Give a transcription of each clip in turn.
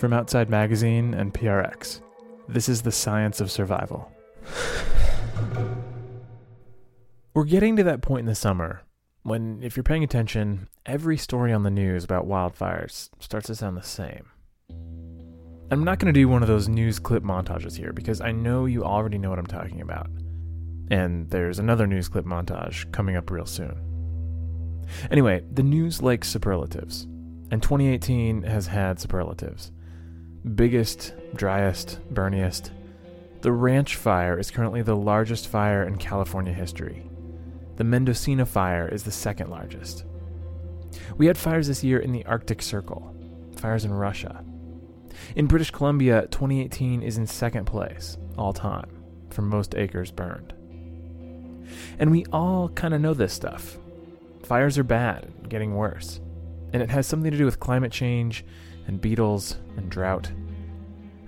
From Outside Magazine and PRX, this is the science of survival. We're getting to that point in the summer when, if you're paying attention, every story on the news about wildfires starts to sound the same. I'm not going to do one of those news clip montages here because I know you already know what I'm talking about. And there's another news clip montage coming up real soon. Anyway, the news likes superlatives, and 2018 has had superlatives. Biggest, driest, burniest. The ranch fire is currently the largest fire in California history. The Mendocino fire is the second largest. We had fires this year in the Arctic Circle, fires in Russia. In British Columbia, 2018 is in second place, all time, for most acres burned. And we all kind of know this stuff. Fires are bad, getting worse. And it has something to do with climate change and beetles and drought.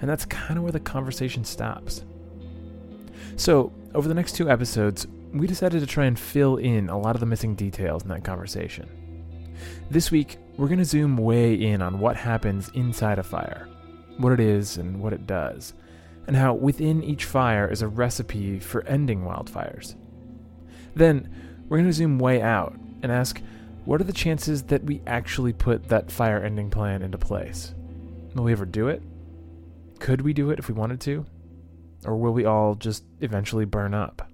And that's kind of where the conversation stops. So, over the next two episodes, we decided to try and fill in a lot of the missing details in that conversation. This week, we're going to zoom way in on what happens inside a fire, what it is and what it does, and how within each fire is a recipe for ending wildfires. Then, we're going to zoom way out and ask what are the chances that we actually put that fire ending plan into place? Will we ever do it? Could we do it if we wanted to? Or will we all just eventually burn up?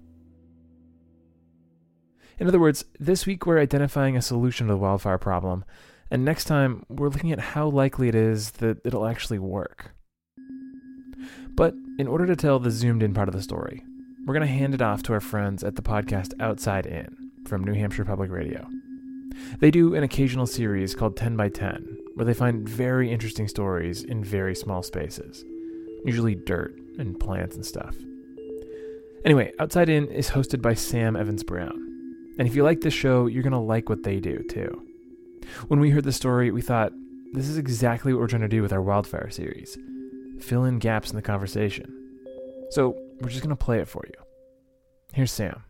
In other words, this week we're identifying a solution to the wildfire problem, and next time we're looking at how likely it is that it'll actually work. But in order to tell the zoomed in part of the story, we're going to hand it off to our friends at the podcast Outside In from New Hampshire Public Radio. They do an occasional series called 10 by 10, where they find very interesting stories in very small spaces, usually dirt and plants and stuff. Anyway, Outside In is hosted by Sam Evans Brown. And if you like this show, you're going to like what they do too. When we heard the story, we thought, this is exactly what we're trying to do with our wildfire series fill in gaps in the conversation. So we're just going to play it for you. Here's Sam.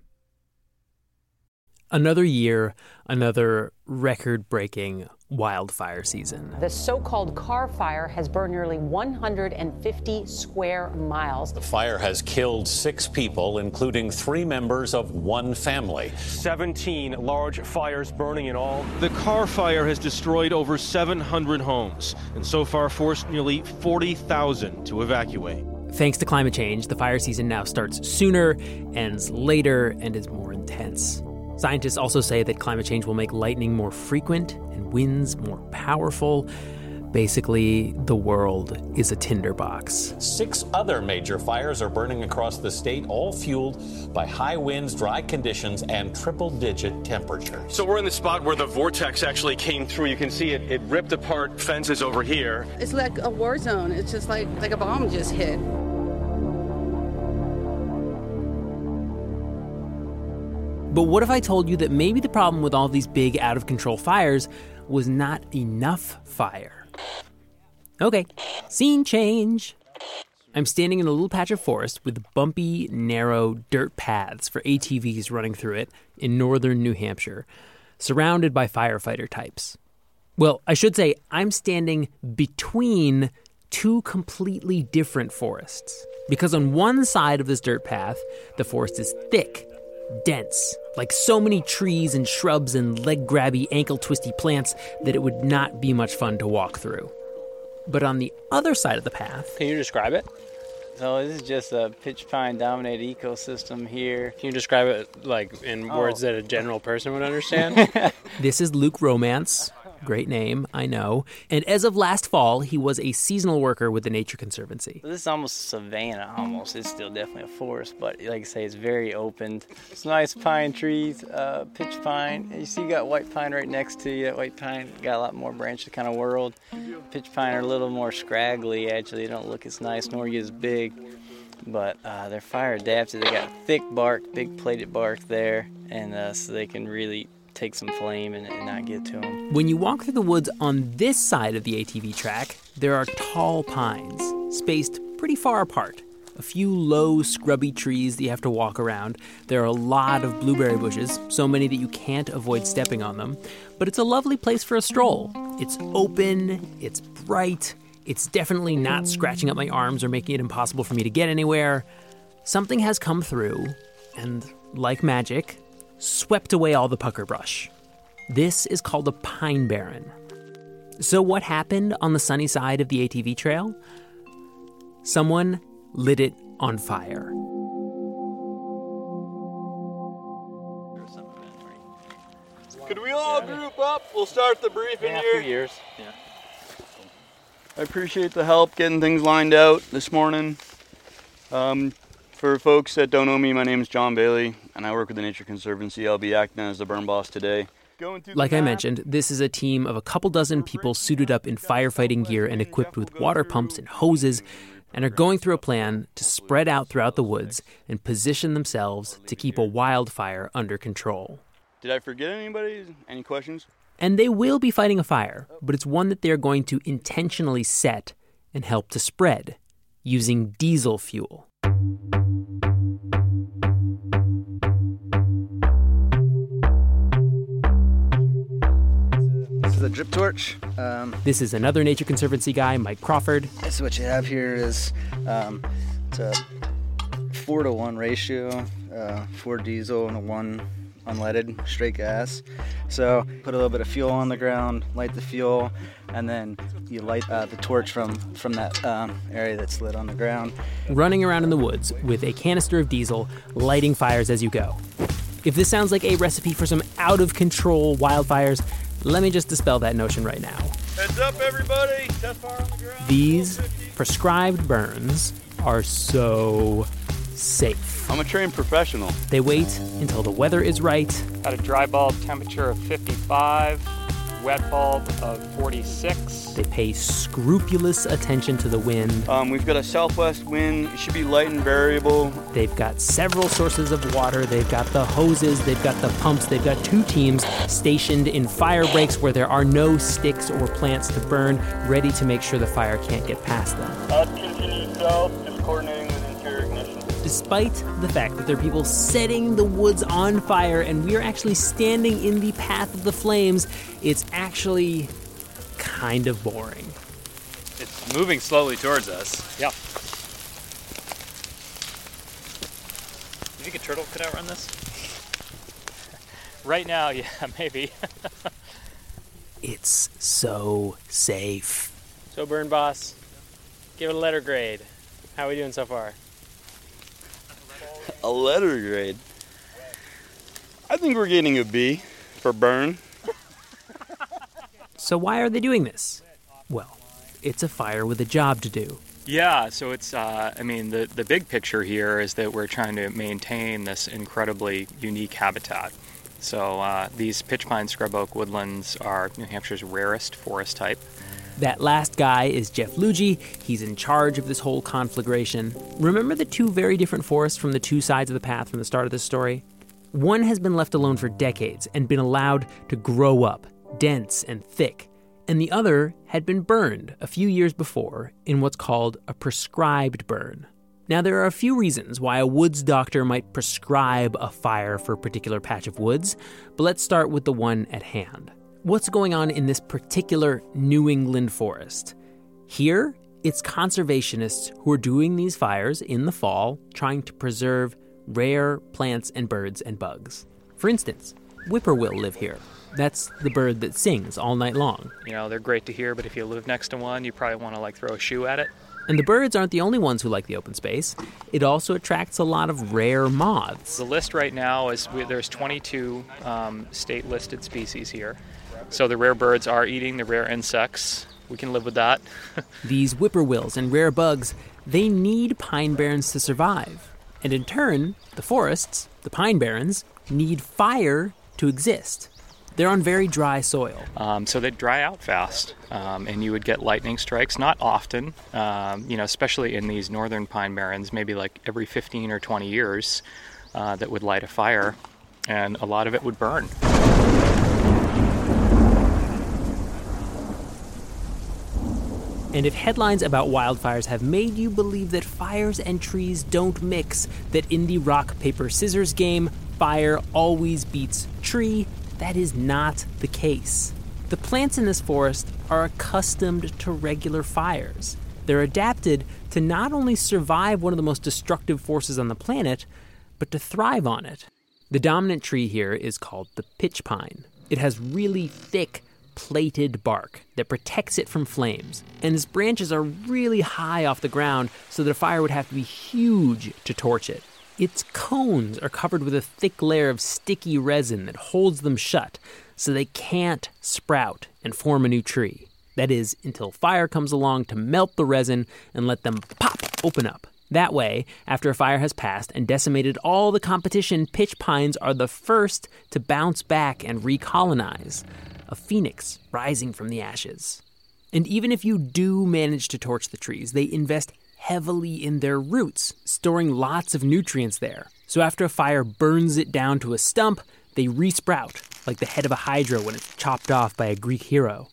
Another year, another record breaking wildfire season. The so called Carr fire has burned nearly 150 square miles. The fire has killed six people, including three members of one family. 17 large fires burning in all. The Carr fire has destroyed over 700 homes and so far forced nearly 40,000 to evacuate. Thanks to climate change, the fire season now starts sooner, ends later, and is more intense. Scientists also say that climate change will make lightning more frequent and winds more powerful. Basically, the world is a tinderbox. Six other major fires are burning across the state, all fueled by high winds, dry conditions, and triple digit temperatures. So, we're in the spot where the vortex actually came through. You can see it, it ripped apart fences over here. It's like a war zone. It's just like, like a bomb just hit. But what if I told you that maybe the problem with all these big, out of control fires was not enough fire? Okay, scene change. I'm standing in a little patch of forest with bumpy, narrow dirt paths for ATVs running through it in northern New Hampshire, surrounded by firefighter types. Well, I should say I'm standing between two completely different forests. Because on one side of this dirt path, the forest is thick dense, like so many trees and shrubs and leg grabby, ankle twisty plants that it would not be much fun to walk through. But on the other side of the path. Can you describe it? So this is just a pitch pine dominated ecosystem here. Can you describe it like in oh. words that a general person would understand? this is Luke Romance, Great name, I know. And as of last fall, he was a seasonal worker with the Nature Conservancy. This is almost savanna, almost. It's still definitely a forest, but like I say, it's very open. It's nice pine trees, uh, pitch pine. You see, you got white pine right next to you. That white pine got a lot more branches kind of whirled. Pitch pine are a little more scraggly, actually. They don't look as nice nor as big but uh, they're fire adapted. They got thick bark, big plated bark there, and uh, so they can really take some flame and, and not get to them. When you walk through the woods on this side of the ATV track, there are tall pines, spaced pretty far apart. A few low, scrubby trees that you have to walk around. There are a lot of blueberry bushes, so many that you can't avoid stepping on them. But it's a lovely place for a stroll. It's open, it's bright, It's definitely not scratching up my arms or making it impossible for me to get anywhere. Something has come through and, like magic, swept away all the pucker brush. This is called a pine barren. So, what happened on the sunny side of the ATV trail? Someone lit it on fire. Could we all group up? We'll start the briefing Yeah, here. years. Yeah. I appreciate the help getting things lined out this morning. Um, for folks that don't know me, my name is John Bailey, and I work with the Nature Conservancy. I'll be acting as the burn boss today. Going through the Like I mentioned, this is a team of a couple dozen people suited up in firefighting gear and equipped with water pumps and hoses, and are going through a plan to spread out throughout the woods and position themselves to keep a wildfire under control. Did I forget anybody? Any questions? And they will be fighting a fire, but it's one that they're going to intentionally set and help to spread using diesel fuel. Is drip torch. Um, This is another Nature Conservancy guy, Mike Crawford. this is what you have here is um, it's a four to one ratio, uh, four diesel and a one unleaded straight gas. So put a little bit of fuel on the ground, light the fuel, and then you light uh, the torch from from that um, area that's lit on the ground. running around in the woods with a canister of diesel, lighting fires as you go. If this sounds like a recipe for some out of control wildfires, let me just dispel that notion right now. Heads up, everybody! Test fire on the ground. These prescribed burns are so safe. I'm a trained professional. They wait until the weather is right, Got a dry bulb temperature of 55, wet bulb of 46. they pay scrupulous attention to the wind, Um, we've got a southwest wind. It should be light and variable. they've got several sources of water, they've got the hoses, they've got the pumps, they've got two teams stationed in fire breaks where there are no sticks or plants to burn, ready to make sure the fire can't get past them. Us continue south, just coordinating with interior ignition. Despite the fact that there are people setting the woods on fire and we are actually standing in the path of the flames, it's actually kind of boring. It's moving slowly towards us. Yeah. Do You think a turtle could outrun this? right now, yeah, maybe. It's so safe. so, Burn Boss, give it a letter grade. How are we doing so far? A letter grade. I think we're getting a B for burn. So, why are they doing this? Well, it's a fire with a job to do. Yeah, so it's, uh, I mean, the, the big picture here is that we're trying to maintain this incredibly unique habitat. So uh, these pitch pine scrub oak woodlands are New Hampshire's rarest forest type. That last guy is Jeff Lougee. He's in charge of this whole conflagration. Remember the two very different forests from the two sides of the path from the start of this story? One has been left alone for decades and been allowed to grow up, dense and thick, and the other had been burned a few years before in what's called a prescribed burn. Now, there are a few reasons why a woods doctor might prescribe a fire for a particular patch of woods, but let's start with the one at hand. What's going on in this particular New England forest? Here, it's conservationists who are doing these fires in the fall, trying to preserve rare plants and birds and bugs. For instance, whippoorwill live here. That's the bird that sings all night long. You know, they're great to hear, but if you live next to one, you probably want to like throw a shoe at it. And the birds aren't the only ones who like the open space. It also attracts a lot of rare moths. The list right now is we, there's 22 um, state listed species here. So the rare birds are eating the rare insects. We can live with that. These whippoorwills and rare bugs, they need pine barrens to survive. And in turn, the forests, the pine barrens, need fire to exist. They're on very dry soil. Um, so they dry out fast, um, and you would get lightning strikes. Not often, um, you know, especially in these northern pine barrens, maybe like every 15 or 20 years, uh, that would light a fire, and a lot of it would burn. And if headlines about wildfires have made you believe that fires and trees don't mix, that in the rock, paper, scissors game, fire always beats tree, that is not the case. The plants in this forest are accustomed to regular fires. They're adapted to not only survive one of the most destructive forces on the planet, but to thrive on it. The dominant tree here is called the pitch pine. It has really thick, plated bark that protects it from flames, and its branches are really high off the ground, so that a fire would have to be huge to torch it. Its cones are covered with a thick layer of sticky resin that holds them shut, so they can't sprout and form a new tree. That is, until fire comes along to melt the resin and let them pop open up. That way, after a fire has passed and decimated all the competition, pitch pines are the first to bounce back and recolonize. A phoenix rising from the ashes. And even if you do manage to torch the trees, they invest heavily in their roots, storing lots of nutrients there. So after a fire burns it down to a stump, they resprout, like the head of a hydra when it's chopped off by a Greek hero.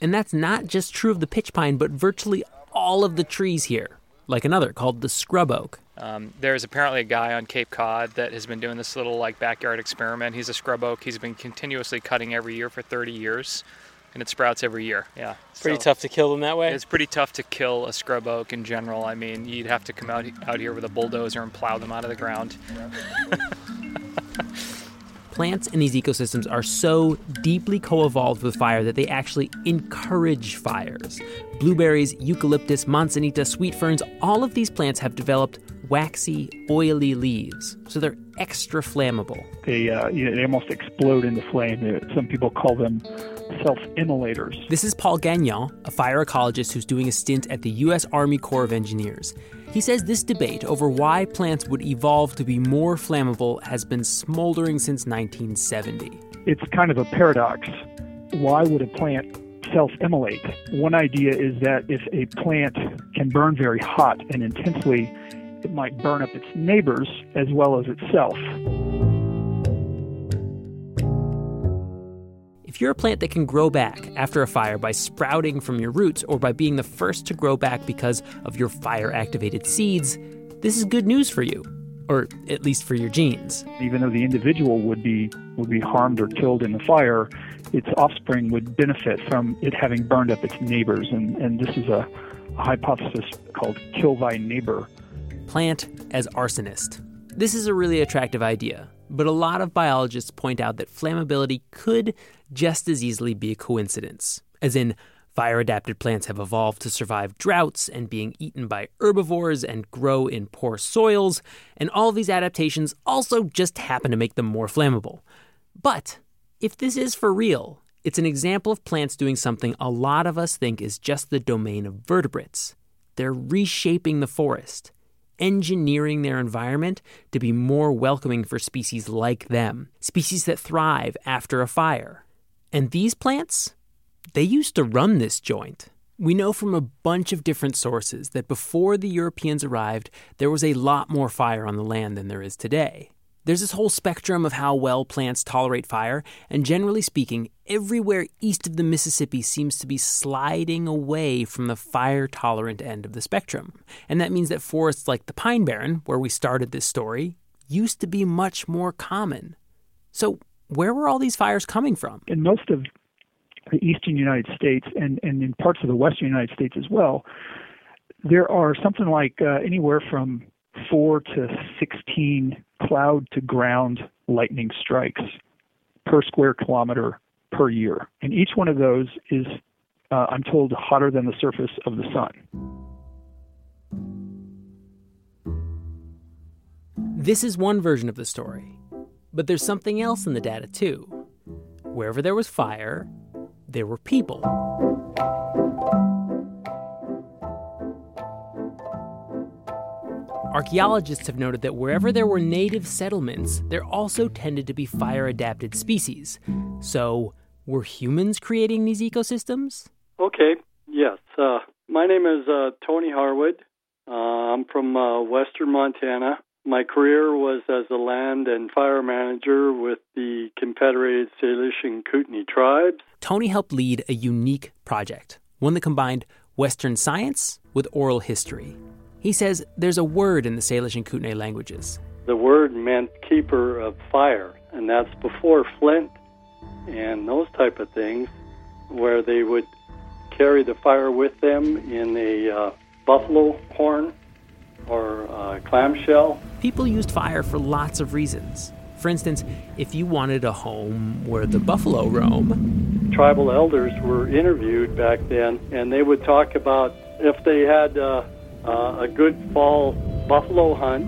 And that's not just true of the pitch pine, but virtually all of the trees here, like another called the scrub oak. Um, there's apparently a guy on Cape Cod that has been doing this little like backyard experiment. He's a scrub oak. He's been continuously cutting every year for 30 years, and it sprouts every year. Yeah, pretty so, tough to kill them that way. It's pretty tough to kill a scrub oak in general. I mean, you'd have to come out out here with a bulldozer and plow them out of the ground. plants in these ecosystems are so deeply co evolved with fire that they actually encourage fires. Blueberries, eucalyptus, manzanita, sweet ferns, all of these plants have developed waxy, oily leaves, so they're extra flammable. They, uh, you know, they almost explode into flame. Some people call them self immolators. This is Paul Gagnon, a fire ecologist who's doing a stint at the U.S. Army Corps of Engineers. He says this debate over why plants would evolve to be more flammable has been smoldering since 1970. It's kind of a paradox. Why would a plant self immolate? One idea is that if a plant can burn very hot and intensely, it might burn up its neighbors as well as itself. If you're a plant that can grow back after a fire by sprouting from your roots or by being the first to grow back because of your fire activated seeds, this is good news for you, or at least for your genes. Even though the individual would be would be harmed or killed in the fire, its offspring would benefit from it having burned up its neighbors. And, and this is a, a hypothesis called kill thy neighbor. Plant as arsonist. This is a really attractive idea, but a lot of biologists point out that flammability could just as easily be a coincidence, as in, fire adapted plants have evolved to survive droughts and being eaten by herbivores and grow in poor soils, and all these adaptations also just happen to make them more flammable. But if this is for real, it's an example of plants doing something a lot of us think is just the domain of vertebrates. They're reshaping the forest engineering their environment to be more welcoming for species like them, species that thrive after a fire. And these plants, they used to run this joint. We know from a bunch of different sources that before the Europeans arrived, there was a lot more fire on the land than there is today. There's this whole spectrum of how well plants tolerate fire, and generally speaking, everywhere east of the Mississippi seems to be sliding away from the fire tolerant end of the spectrum. And that means that forests like the Pine Barren, where we started this story, used to be much more common. So, where were all these fires coming from? In most of the eastern United States and, and in parts of the western United States as well, there are something like uh, anywhere from four to 16 cloud to ground lightning strikes per square kilometer per year. And each one of those is, uh, I'm told, hotter than the surface of the sun. This is one version of the story. But there's something else in the data, too. Wherever there was fire, there were people. Archaeologists have noted that wherever there were native settlements, there also tended to be fire adapted species. So, were humans creating these ecosystems? Okay, yes. Uh, my name is uh, Tony Harwood. Uh, I'm from uh, western Montana. My career was as a land and fire manager with the Confederated Salish and Kootenai tribes. Tony helped lead a unique project, one that combined Western science with oral history. He says there's a word in the Salish and Kootenai languages. The word meant keeper of fire, and that's before flint and those type of things. where they would carry the fire with them in a uh, buffalo horn or uh, clamshell. People used fire for lots of reasons. For instance, if you wanted a home where the buffalo roam, tribal elders were interviewed back then, and they would talk about if they had uh, uh, a good fall buffalo hunt.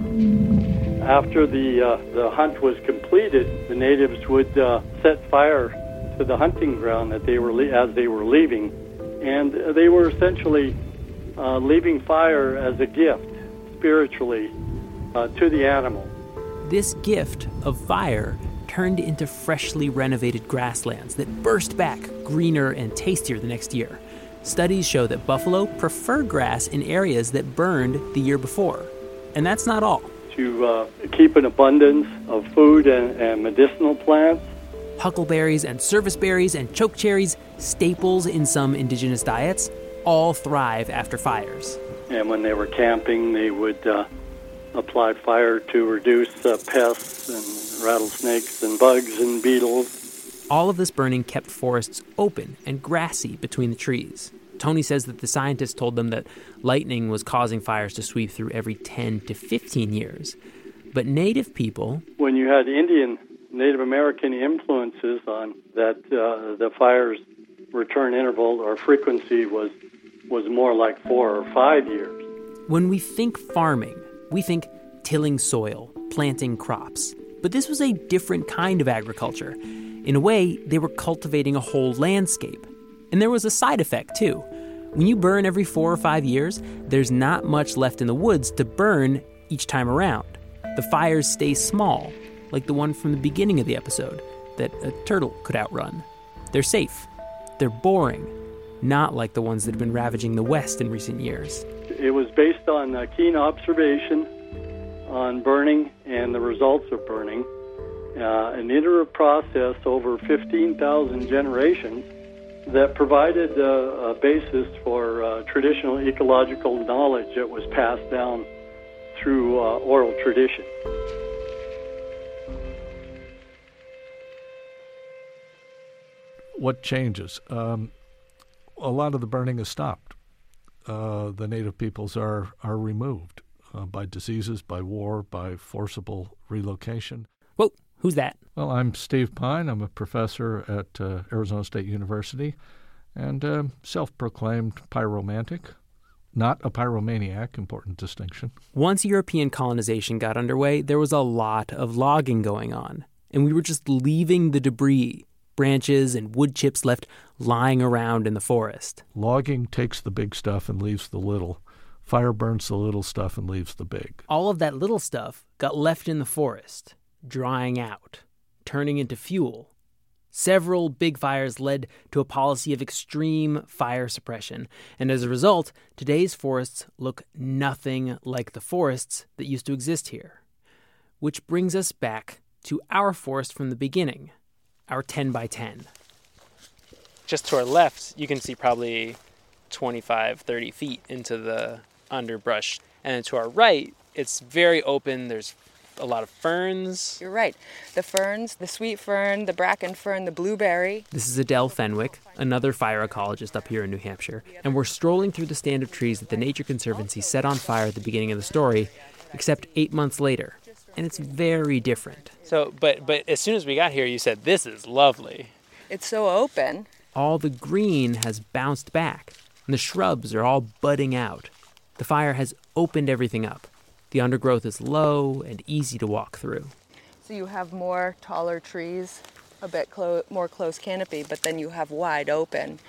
After the uh, the hunt was completed, the natives would uh, set fire to the hunting ground that they were le- as they were leaving, and they were essentially uh, leaving fire as a gift spiritually uh, to the animal. This gift of fire turned into freshly renovated grasslands that burst back greener and tastier the next year. Studies show that buffalo prefer grass in areas that burned the year before. And that's not all. To uh, keep an abundance of food and, and medicinal plants, huckleberries and serviceberries and chokecherries, staples in some indigenous diets, all thrive after fires. And when they were camping, they would uh, apply fire to reduce uh, pests and rattlesnakes and bugs and beetles. All of this burning kept forests open and grassy between the trees. Tony says that the scientists told them that lightning was causing fires to sweep through every 10 to 15 years. But native people. When you had Indian, Native American influences on that, uh, the fire's return interval or frequency was, was more like four or five years. When we think farming, we think tilling soil, planting crops. But this was a different kind of agriculture. In a way, they were cultivating a whole landscape. And there was a side effect, too. When you burn every four or five years, there's not much left in the woods to burn each time around. The fires stay small, like the one from the beginning of the episode that a turtle could outrun. They're safe, they're boring, not like the ones that have been ravaging the West in recent years. It was based on uh, keen observation on burning and the results of burning, uh, an iterative process over 15,000 generations that provided uh, a basis for uh, traditional ecological knowledge that was passed down through uh, oral tradition. What changes? Um, a lot of the burning has stopped. Uh, the native peoples are, are removed uh, by diseases, by war, by forcible relocation. Whoa, who's that? Well, I'm Steve Pyne. I'm a professor at uh, Arizona State University and uh, self proclaimed pyromantic. Not a pyromaniac, important distinction. Once European colonization got underway, there was a lot of logging going on, and we were just leaving the debris, branches and wood chips left lying around in the forest. Logging takes the big stuff and leaves the little. Fire burns the little stuff and leaves the big. All of that little stuff got left in the forest, drying out, turning into fuel. Several big fires led to a policy of extreme fire suppression, and as a result, today's forests look nothing like the forests that used to exist here. Which brings us back to our forest from the beginning, our 10 by 10. Just to our left, you can see probably 25, 30 feet into the underbrush. And to our right, it's very open. There's a lot of ferns. You're right. The ferns, the sweet fern, the bracken fern, the blueberry. This is Adele Fenwick, another fire ecologist up here in New Hampshire, and we're strolling through the stand of trees that the Nature Conservancy set on fire at the beginning of the story, except eight months later. And it's very different. So, but but as soon as we got here, you said this is lovely. It's so open. All the green has bounced back, and the shrubs are all budding out. The fire has opened everything up. The undergrowth is low and easy to walk through. So you have more taller trees, a bit clo- more close canopy, but then you have wide open.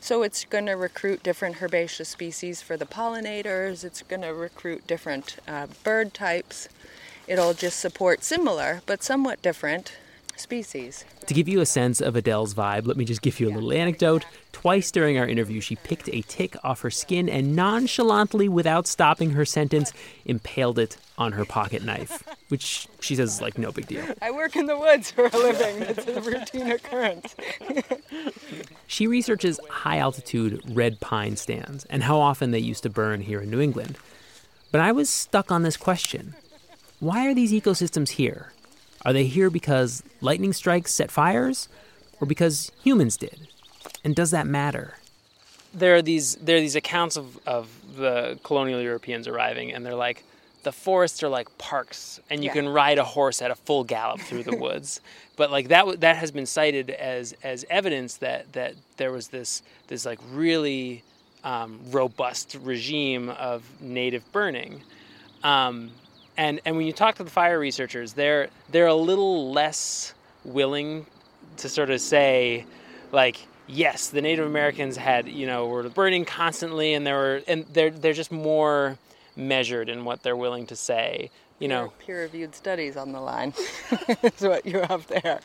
So it's going to recruit different herbaceous species for the pollinators. It's going to recruit different uh, bird types. It'll just support similar but somewhat different species. To give you a sense of Adele's vibe, let me just give you a little anecdote. Twice during our interview, she picked a tick off her skin and nonchalantly, without stopping her sentence, impaled it on her pocket knife, which she says is like no big deal. I work in the woods for a living. It's a routine occurrence. she researches high altitude red pine stands and how often they used to burn here in New England. But I was stuck on this question why are these ecosystems here? Are they here because lightning strikes set fires, or because humans did? And does that matter? There are these there are these accounts of, of the colonial Europeans arriving, and they're like, the forests are like parks, and you Yeah. can ride a horse at a full gallop through the woods. But like that that has been cited as as evidence that that there was this this like really um, robust regime of native burning. Um, and and when you talk to the fire researchers, they're they're a little less willing to sort of say, like, yes, the Native Americans had you know were burning constantly, and they were and they're they're just more measured in what they're willing to say. You know, peer-reviewed studies on the line is what you have there.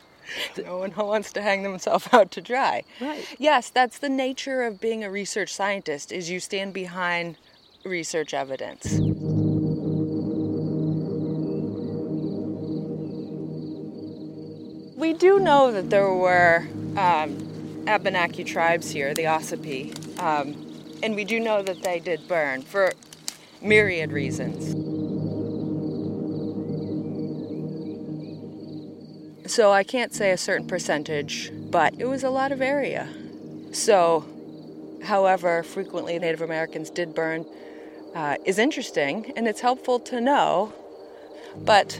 No one wants to hang themselves out to dry. Right. Yes, that's the nature of being a research scientist is you stand behind research evidence. Do know that there were um, Abenaki tribes here, the Ossipee, um, and we do know that they did burn for myriad reasons. So I can't say a certain percentage, but it was a lot of area. So, however frequently Native Americans did burn uh, is interesting and it's helpful to know, but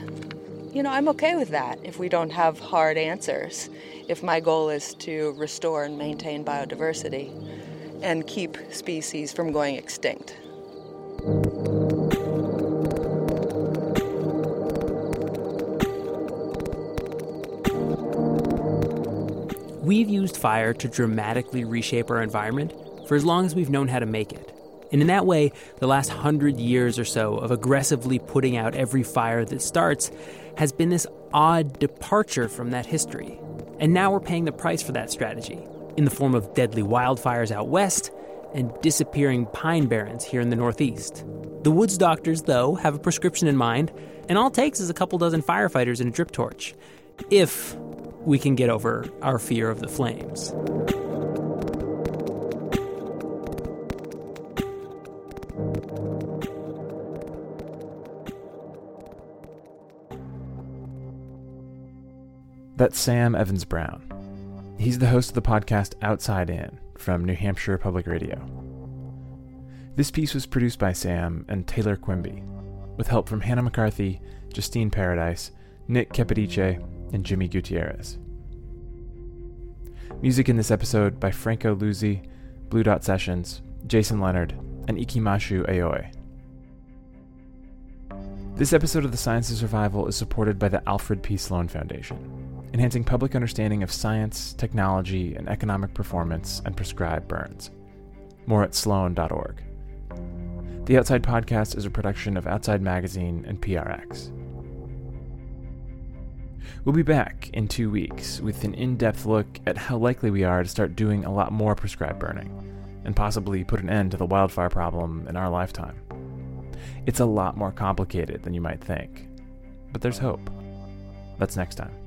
you know, I'm okay with that if we don't have hard answers. If my goal is to restore and maintain biodiversity and keep species from going extinct. We've used fire to dramatically reshape our environment for as long as we've known how to make it. And in that way, the last hundred years or so of aggressively putting out every fire that starts has been this odd departure from that history. And now we're paying the price for that strategy in the form of deadly wildfires out west and disappearing pine barrens here in the northeast. The woods doctors, though, have a prescription in mind, and all it takes is a couple dozen firefighters and a drip torch. If we can get over our fear of the flames. That's Sam Evans Brown. He's the host of the podcast Outside In from New Hampshire Public Radio. This piece was produced by Sam and Taylor Quimby, with help from Hannah McCarthy, Justine Paradis, Nick Capodice, and Jimmy Gutierrez. Music in this episode by Franco Luzzi, Blue Dot Sessions, Jason Leonard, and Ikimashu Aoi. This episode of The Science of Survival is supported by the Alfred P. Sloan Foundation, enhancing public understanding of science, technology, and economic performance and prescribed burns. More at sloan.org. The Outside Podcast is a production of Outside Magazine and PRX. We'll be back in two weeks with an in depth look at how likely we are to start doing a lot more prescribed burning, and possibly put an end to the wildfire problem in our lifetime. It's a lot more complicated than you might think, but there's hope. That's next time.